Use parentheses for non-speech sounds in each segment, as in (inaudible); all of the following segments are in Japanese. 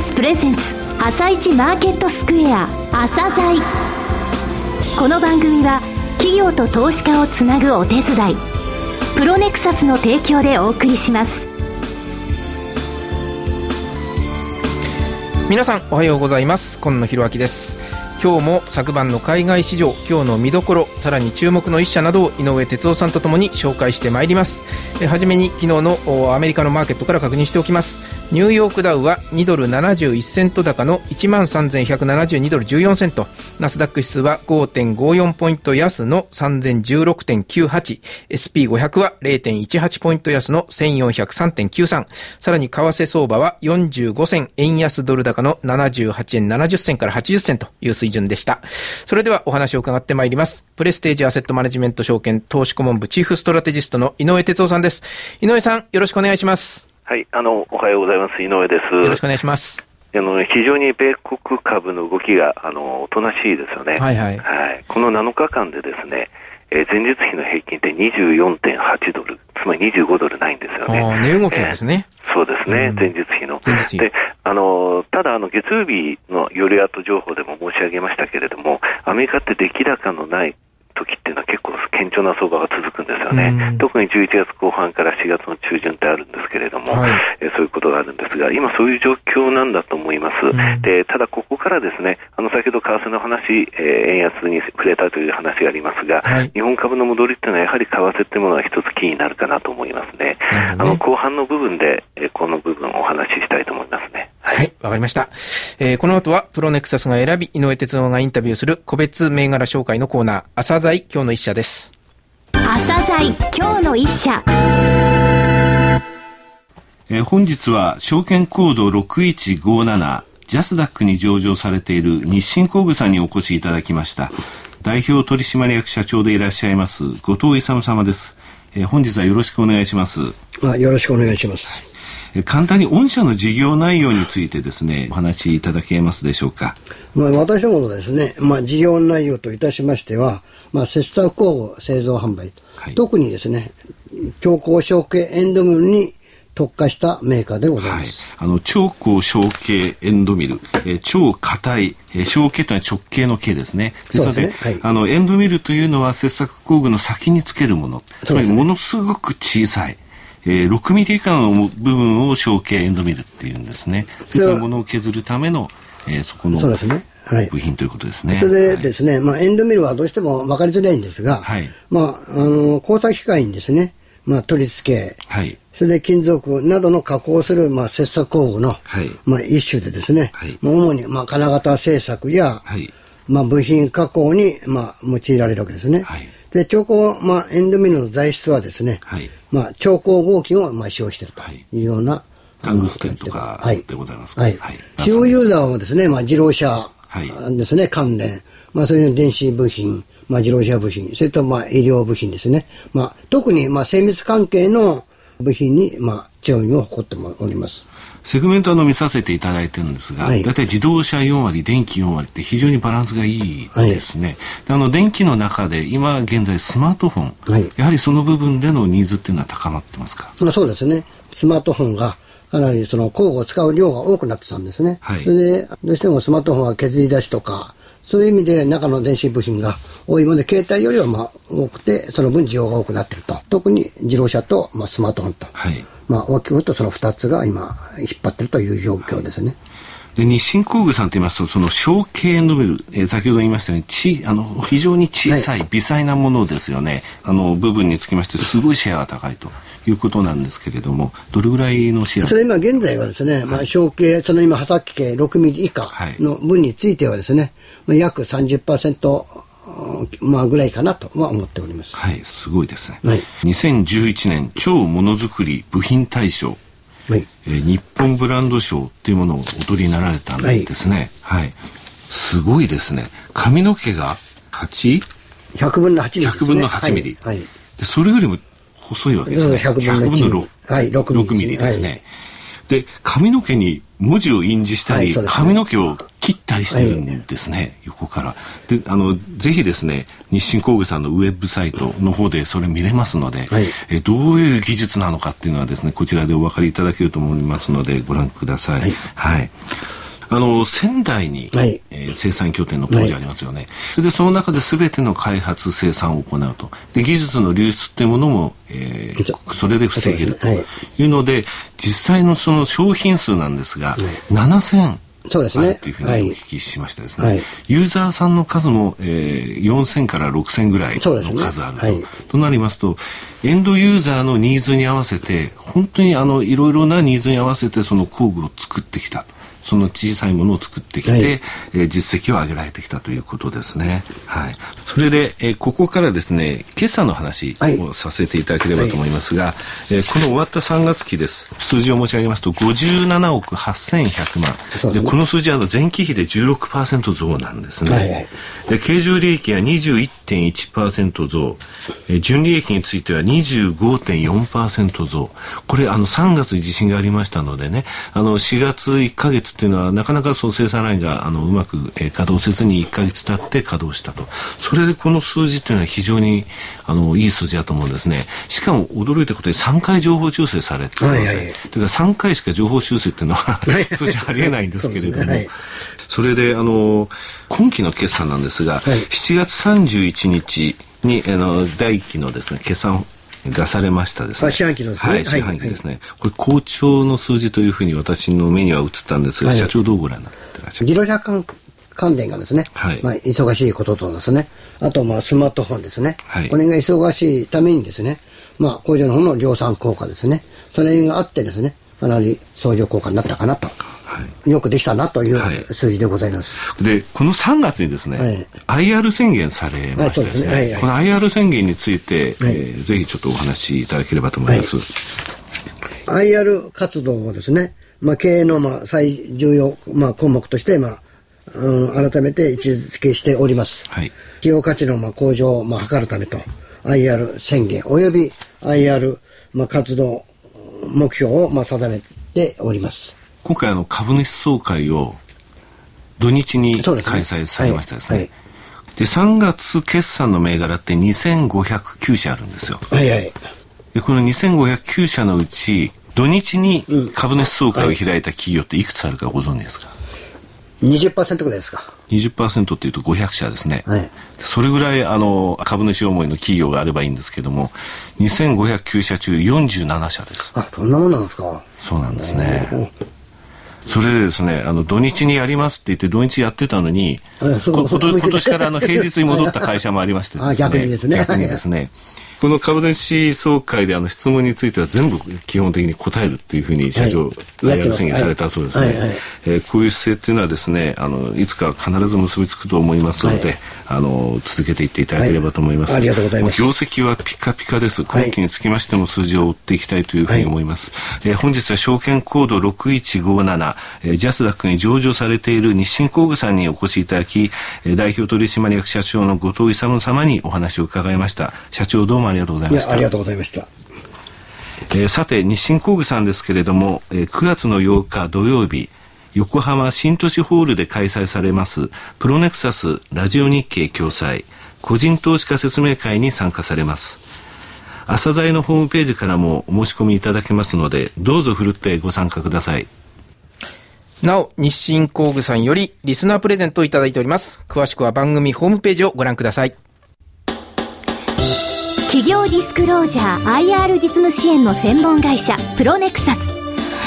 スプレゼンツ朝一マーケットスクエア朝鮮この番組は企業と投資家をつなぐお手伝いプロネクサスの提供でお送りします。皆さんおはようございます。今野博明です。今日も昨晩の海外市場今日の見どころさらに注目の一社などを井上哲夫さんとともに紹介してまいります。えはじめに昨日のアメリカのマーケットから確認しておきます。ニューヨークダウは2ドル71セント高の13,172ドル14セント。ナスダック指数は5.54ポイント安の3016.98。SP500 は0.18ポイント安の1403.93。さらに為替相場は45銭円安ドル高の78円70銭から80銭という水準でした。それではお話を伺ってまいります。プレステージアセットマネジメント証券投資顧問部チーフストラテジストの井上哲夫さんです。井上さん、よろしくお願いします。はい、あの、おはようございます。井上です。よろしくお願いします。あの非常に米国株の動きがあのおとなしいですよね。はいはい。はい。この7日間でですね、えー、前日比の平均って24.8ドル、つまり25ドルないんですよね。値動きですね、えー、そうですね、うん、前日比の。前日比。で、あの、ただあの月曜日のヨレアト情報でも申し上げましたけれども、アメリカって出来高のない時っていうのは結構顕著な相場が続くんですよね、うん、特に11月後半から4月の中旬ってあるんですけれども、はい、えそういうことがあるんですが、今、そういう状況なんだと思います、うん、でただ、ここからですねあの先ほど為替の話、えー、円安に触れたという話がありますが、はい、日本株の戻りっていうのは、やはり為替っていうものは一つキーになるかなと思いますね。ね。あの後半の部分で、えー、この部分をお話ししたいと思いますね。はい、わ、かりました。えー、この後は、プロネクサスが選び、井上哲夫がインタビューする個別銘柄紹介のコーナー、朝鮮今日の一社です。朝鮮今日の一社。えー、本日は、証券コード6157、ジャスダックに上場されている日清工具さんにお越しいただきました。代表取締役社長でいらっしゃいます、後藤勇様です。えー、本日はよろしくお願いします。あよろしくお願いします。簡単に御社の事業内容についてですね、お話しいただけますでしょうか？まあ、私どものですね、まあ、事業内容といたしましては、まあ、切削工具製造販売、はい、特にですね、超高小径エンドミルに特化したメーカーでございます。はい、あの、超高小径エンドミル、えー、超硬い、えー、小径というのは直径の径ですね。ですので、ねはい、あの、エンドミルというのは切削工具の先につけるもの。つまり、ものすごく小さい。えー、6ミリ以下の部分を小径エンドミルっていうんですね。そのものを削るための、えー、そこのそうですね。はい、部品ということですね。それでですね、はい、まあ、エンドミルはどうしても分かりづらいんですが、はい、まあ、あの、工作機械にですね、まあ、取り付け、はい、それで金属などの加工する、まあ、切削工具の、はい、まあ、一種でですね、はい、まあ、主に、まあ、金型製作や、はい、まあ、部品加工に、まあ、用いられるわけですね。はいで、超高、まあ、エンドミルの材質はですね、はい、まあ、超高合金を、まあ、使用しているというような、タングステンとかでございますか、はい。はい。使用ユーザーはですね、まあ、自動車ですね、関連、まあ、そういう電子部品、まあ、自動車部品、それと、まあ、医療部品ですね。まあ、特に、まあ、精密関係の部品に、まあ、強みを誇っております。セグメントの見させていただいてるんですが、はい、大体自動車4割、電気4割って非常にバランスがいいですね。はい、あの電気の中で今現在スマートフォン、はい、やはりその部分でのニーズっていうのは高まってますか、まあ、そうですね。スマートフォンがかなりその工具を使う量が多くなってたんですね。はい、それでどうしてもスマートフォンは削り出しとかそういう意味で中の電子部品が多いので、携帯よりはまあ多くて、その分需要が多くなってると。特に自動車と、まあ、スマートフォンと。はい、まあ大きく言うとその2つが今引っ張ってるという状況ですね。で日清工具さんと言いますと、その小径のビル、えー、先ほど言いましたように、ちあの非常に小さい、微細なものですよね、あの部分につきまして、すごいシェアが高いということなんですけれども、どれぐらいのシェアそれ今現在はですね、はい、まあ、小径、その今、刃先径6ミリ以下の分についてはですね、まあ、約30%、まあぐらいかなとは思っております。はい、すごいですね。はい、2011年超ものづくり部品大賞、はいえー、日本ブランド賞っていうものをお取りになられたんですね。はい、はい、すごいですね。髪の毛が 8?100 分の8ミリ、ね、100分の8ミリ。はい、はい、でそれよりも細いわけですね。100分の 6, はい、6ミリ。ですね。で、髪の毛に文字を印字したり、髪の毛を切ったりりしてるんですね、はい、横から。で、あの、ぜひですね、日清工具さんのウェブサイトの方でそれ見れますので、はい、えどういう技術なのかっていうのはですね、こちらでお分かりいただけると思いますので、ご覧ください。はい、はいあの仙台に、はい、えー、生産拠点の工場ありますよね、はい、それでその中で全ての開発生産を行うと。で技術の流出っていうものも、えー、それで防げるとい。うので、実際のその商品数なんですが、はい、7000そうですね。というふうにお聞きしましたですね。はい、ユーザーさんの数も、えー、4000から6000ぐらいの数あると。ねはい、となりますと、エンドユーザーのニーズに合わせて、本当にあの、いろいろなニーズに合わせてその工具を作ってきた。と。その小さいものを作ってきて、はい、えー、実績を上げられてきたということですね。はい。それで、えー、ここからですね、決算の話をさせていただければと思いますが、はい、えー、この終わった3月期です。数字を申し上げますと、57億8100万。で、ね、この数字は前期比で16%増なんですね。はいはい、で、経常利益は21.1%増。えー、純利益については25.4%増。これ、あの、3月に地震がありましたのでね、あの、4月1ヶ月っていうのはなかなかそう生産ラインがあのうまく、えー、稼働せずに1か月経って稼働したと。それでこの数字っていうのは非常にあのいい数字だと思うんですね。しかも驚いたことに3回情報修正されてるんです、はいはい、だから3回しか情報修正っていうのは (laughs) 数字ありえないんですけれども、はい、それであの今期の決算なんですが、はい、7月31日にあの第1期のですね決算出されましたですね。四半期のですね。はい、四半期ですね。これ好調の数字というふうに私の目には映ったんですが、社長どうご覧になってらっしゃる自動車関関連がですね、はい、まあ、忙しいこととですね、あとまあスマートフォンですね、はい、これが忙しいためにですね、まあ工場の方の量産効果ですね、それがあってですね、かなり相乗効果になったかなとよくできたなという数字でございます。はい、で、この3月にですね、はい、IR 宣言されましたですね。はい、この IR 宣言について、はい、えー、ぜひちょっっとお話しいただければと思います。はい、IR 活動をですね、まあ、経営のまあ最重要、まあ、項目として、まあうん、改めて位置づけしております。はい、企業価値のまあ向上をまあ図るためと、IR 宣言及び IR まあ活動目標をまあ定めております。今回あの株主総会を土日に開催されましたですね。で、3月決算の銘柄って2509社あるんですよ。はいはい。で、この2509社のうち、土日に株主総会を開いた企業っていくつあるかご存知ですか、うん、20%ぐらいですか。20%っていうと500社ですね。はい、それぐらいあの株主思いの企業があればいいんですけども、2509社中47社です。あ、そんなもんなんですか。そうなんですね。それでですね、あの、土日にやりますって言って土日やってたのに、今年からあの平日に戻った会社もありましてですね。逆にですね。逆にですね。この株主総会であの質問については全部基本的に答えるっていうふうに社長、はい、宣言されたそうですね、はいはい、えー、こういう姿勢っていうのはですねあのいつか必ず結びつくと思いますので、はい、あの続けていっていただければと思います、ありがとうございます。業績はピカピカです。今期につきましても数字を追っていきたいというふうに思います、はい、えー、本日は証券コード6157、えー、ジャスダックに上場されている日清工具さんにお越しいただき、えー、代表取締役社長の後藤勇様にお話を伺いました。社長どうもありがとうございました。ありがとうございました。えー、さて、日清工具さんですけれども、えー、9月の8日土曜日、横浜新都市ホールで開催されますプロネクサスラジオ日経共催個人投資家説明会に参加されます。朝鮮のホームページからもお申し込みいただけますのでどうぞふるってご参加くださいなお、日清工具さんよりリスナープレゼントをいただいております。詳しくは番組ホームページをご覧ください。企業ディスクロージャー IR 実務支援の専門会社プロネクサス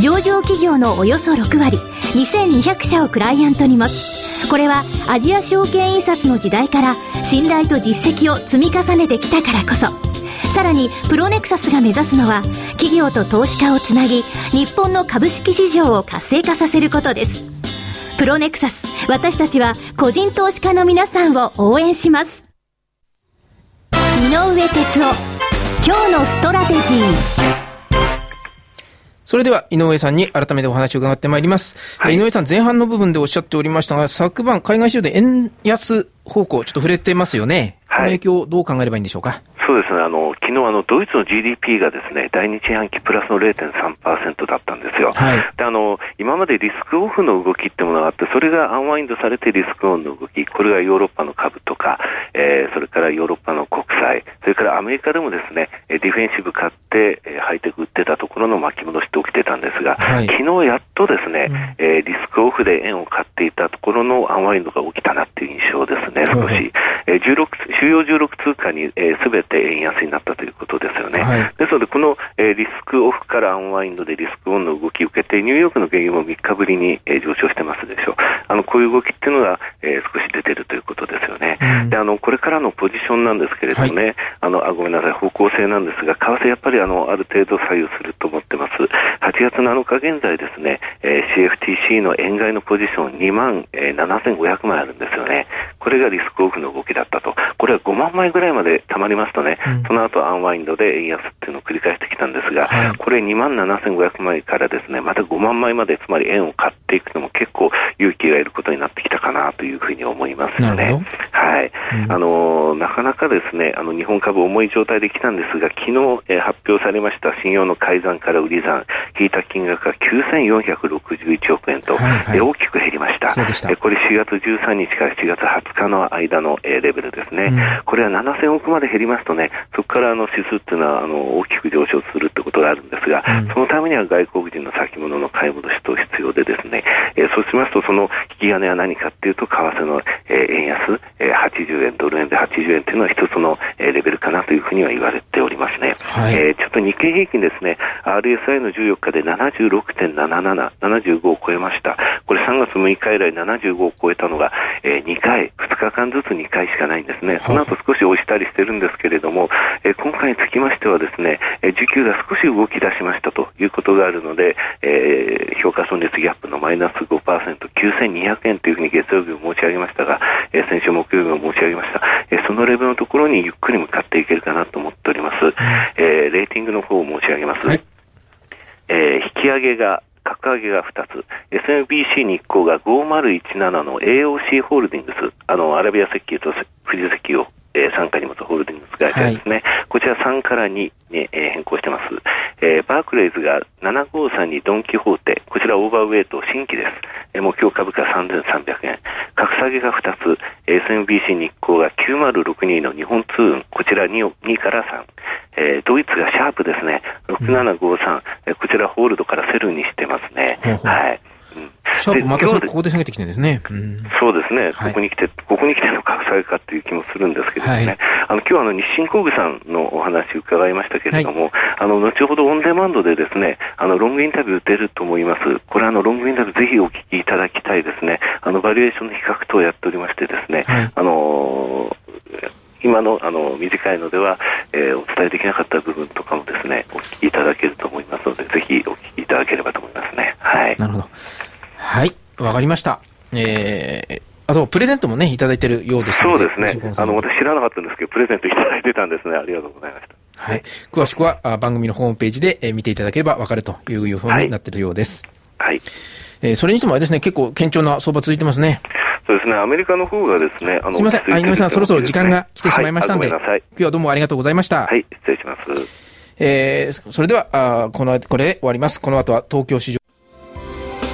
上場企業のおよそ6割2200社をクライアントに持つこれはアジア証券印刷の時代から信頼と実績を積み重ねてきたからこそさらにプロネクサスが目指すのは企業と投資家をつなぎ日本の株式市場を活性化させることです。プロネクサス私たちは個人投資家の皆さんを応援します。井上哲夫今日のストラテジー。それでは井上さんに改めてお話を伺ってまいります、はい、井上さん前半の部分でおっしゃっておりましたが昨晩海外市場で円安方向ちょっと触れてますよね、はい、この影響どう考えればいいんでしょうか？そうですね、あの昨日あのドイツの GDP がですね第二四半期プラスの0.3%だったんですよ、はい、であの今までリスクオフの動きってものがあって、それがアンワインドされてリスクオンの動き、これがヨーロッパの株とか、えー、それからヨーロッパの国債、それからアメリカでもですねディフェンシブ買って、えー、ハイテク売ってたところの巻き戻しって起きてたんですが、はい、昨日やっとですね、うん、えー、リスクオフで円を買っていたところのアンワインドが起きたなっていう印象ですね、少し。えー、16主要16通貨にすべ、えー、て円安になったということですよね。はい、ですので、この、えー、リスクオフからアンワインドでリスクオンの動きを受けて、ニューヨークの原油も3日ぶりに、えー、上昇してますでしょう。あの、こういう動きっていうのが、えー、少し出てるということですよね。うん、で、あの、これからのポジションなんですけれどもね、はい、あの、あ、ごめんなさい、方向性なんですが、為替やっぱりあの、ある程度左右すると思ってます。8月7日現在ですね、えー、CFTC の円買いのポジション2万、えー、7500枚あるんですよね。これがリスクオフの動きだったと。これは5万枚ぐらいまでたまりますとね、うん、その後アンワインドで円安っていうのを繰り返してきたんですが、はい、これ2万7500枚からですね、また5万枚まで、つまり円を買っていくのも結構勇気がいることになってきたかなというふうに思いますよね。はい。うん、あのなかなかですね、あの日本株重い状態で来たんですが、昨日、えー、発表されました信用の改ざんから売り算、引いた金額が9461億円と、はいはい、大きく減りました。そうでした。これ4月13日から7月20日の間の、えー、レベルですね、うん、これは7000億まで減りますとね、そこからあの指数っていうのはあの大きく上昇するってことがあるんですが、うん、そのためには外国人の先物の買い戻しと必要でですね、えー、そうしますと、その引き金は何かっていうと、為替の、えー、円安、えー、80円、ドル円で80円っていうのは一つの、えー、レベルかなというふうには言われておりますね。はい、えー、ちょっと日経平均ですね、RSI の14日で76.77、75を超えました。これ3月6日以来75を超えたのが、えー、2回、2日間ずつ2回しかないんですね。その後少し押したりしてるんですけれども、えー、今回につきましてはですね、えー、需給が少し動き出しましたということがあるので、えー、評価損率ギャップのマイナス5%、9200円というふうに月曜日も申し上げましたが、えー、先週木曜日も申し上げました。えー、そのレベルのところにゆっくり向かっていけるかなと思っております。えー、レーティングの方を申し上げます。はい、えー、引き上げが格上げが2つ、SMBC 日興が5017の AOC ホールディングス、あのアラビア石油と富士石油を、えー、傘下に持つホールディングス会社ですね、はい、こちら3から2に、えー、変更してます。えー、バークレイズが753にドン・キホーテ、こちらオーバーウェイト新規です。えー、目標株価3300円。格下げが2つ、SMBC 日興が9062の日本通運、こちら 2, 2から3。えー、ドイツがシャープですね、6753、うん、こちらホールドからセルにしてますね。はい。シャープまたここで下げてきてるんですね。そうですね、ここに来て、ここに来ての格下げかっていう気もするんですけどね、はい、あの今日はあの日清工具さんのお話伺いましたけれども、はい、あの後ほどオンデマンドでですね、あのロングインタビュー出ると思います。これあのロングインタビューぜひお聞きいただきたいですね。あのバリエーションの比較等をやっておりましてですね、はい、あの今のあの短いのでは、えー、お伝えできなかった部分とかもですね、お聞きいただけると思いますので、ぜひお聞きいただければと思いますね。はい。なるほど。はい、わかりました。えー、あと、プレゼントもね、いただいてるようですそうですね。あの、私知らなかったんですけど、プレゼントいただいてたんですね。ありがとうございました。はい。詳しくはあ番組のホームページで、えー、見ていただければわかるというふうになっているようです。はい。はい、えー、それにしてもあれですね、結構堅調な相場続いてますね。そうですね、アメリカの方がですね、あのすみません、井上さん、そろそろ時間が来てしまいましたので、はい、今日はどうもありがとうございました。はい、失礼します。えー、それでは、あこの、これで終わります。この後は東京市場。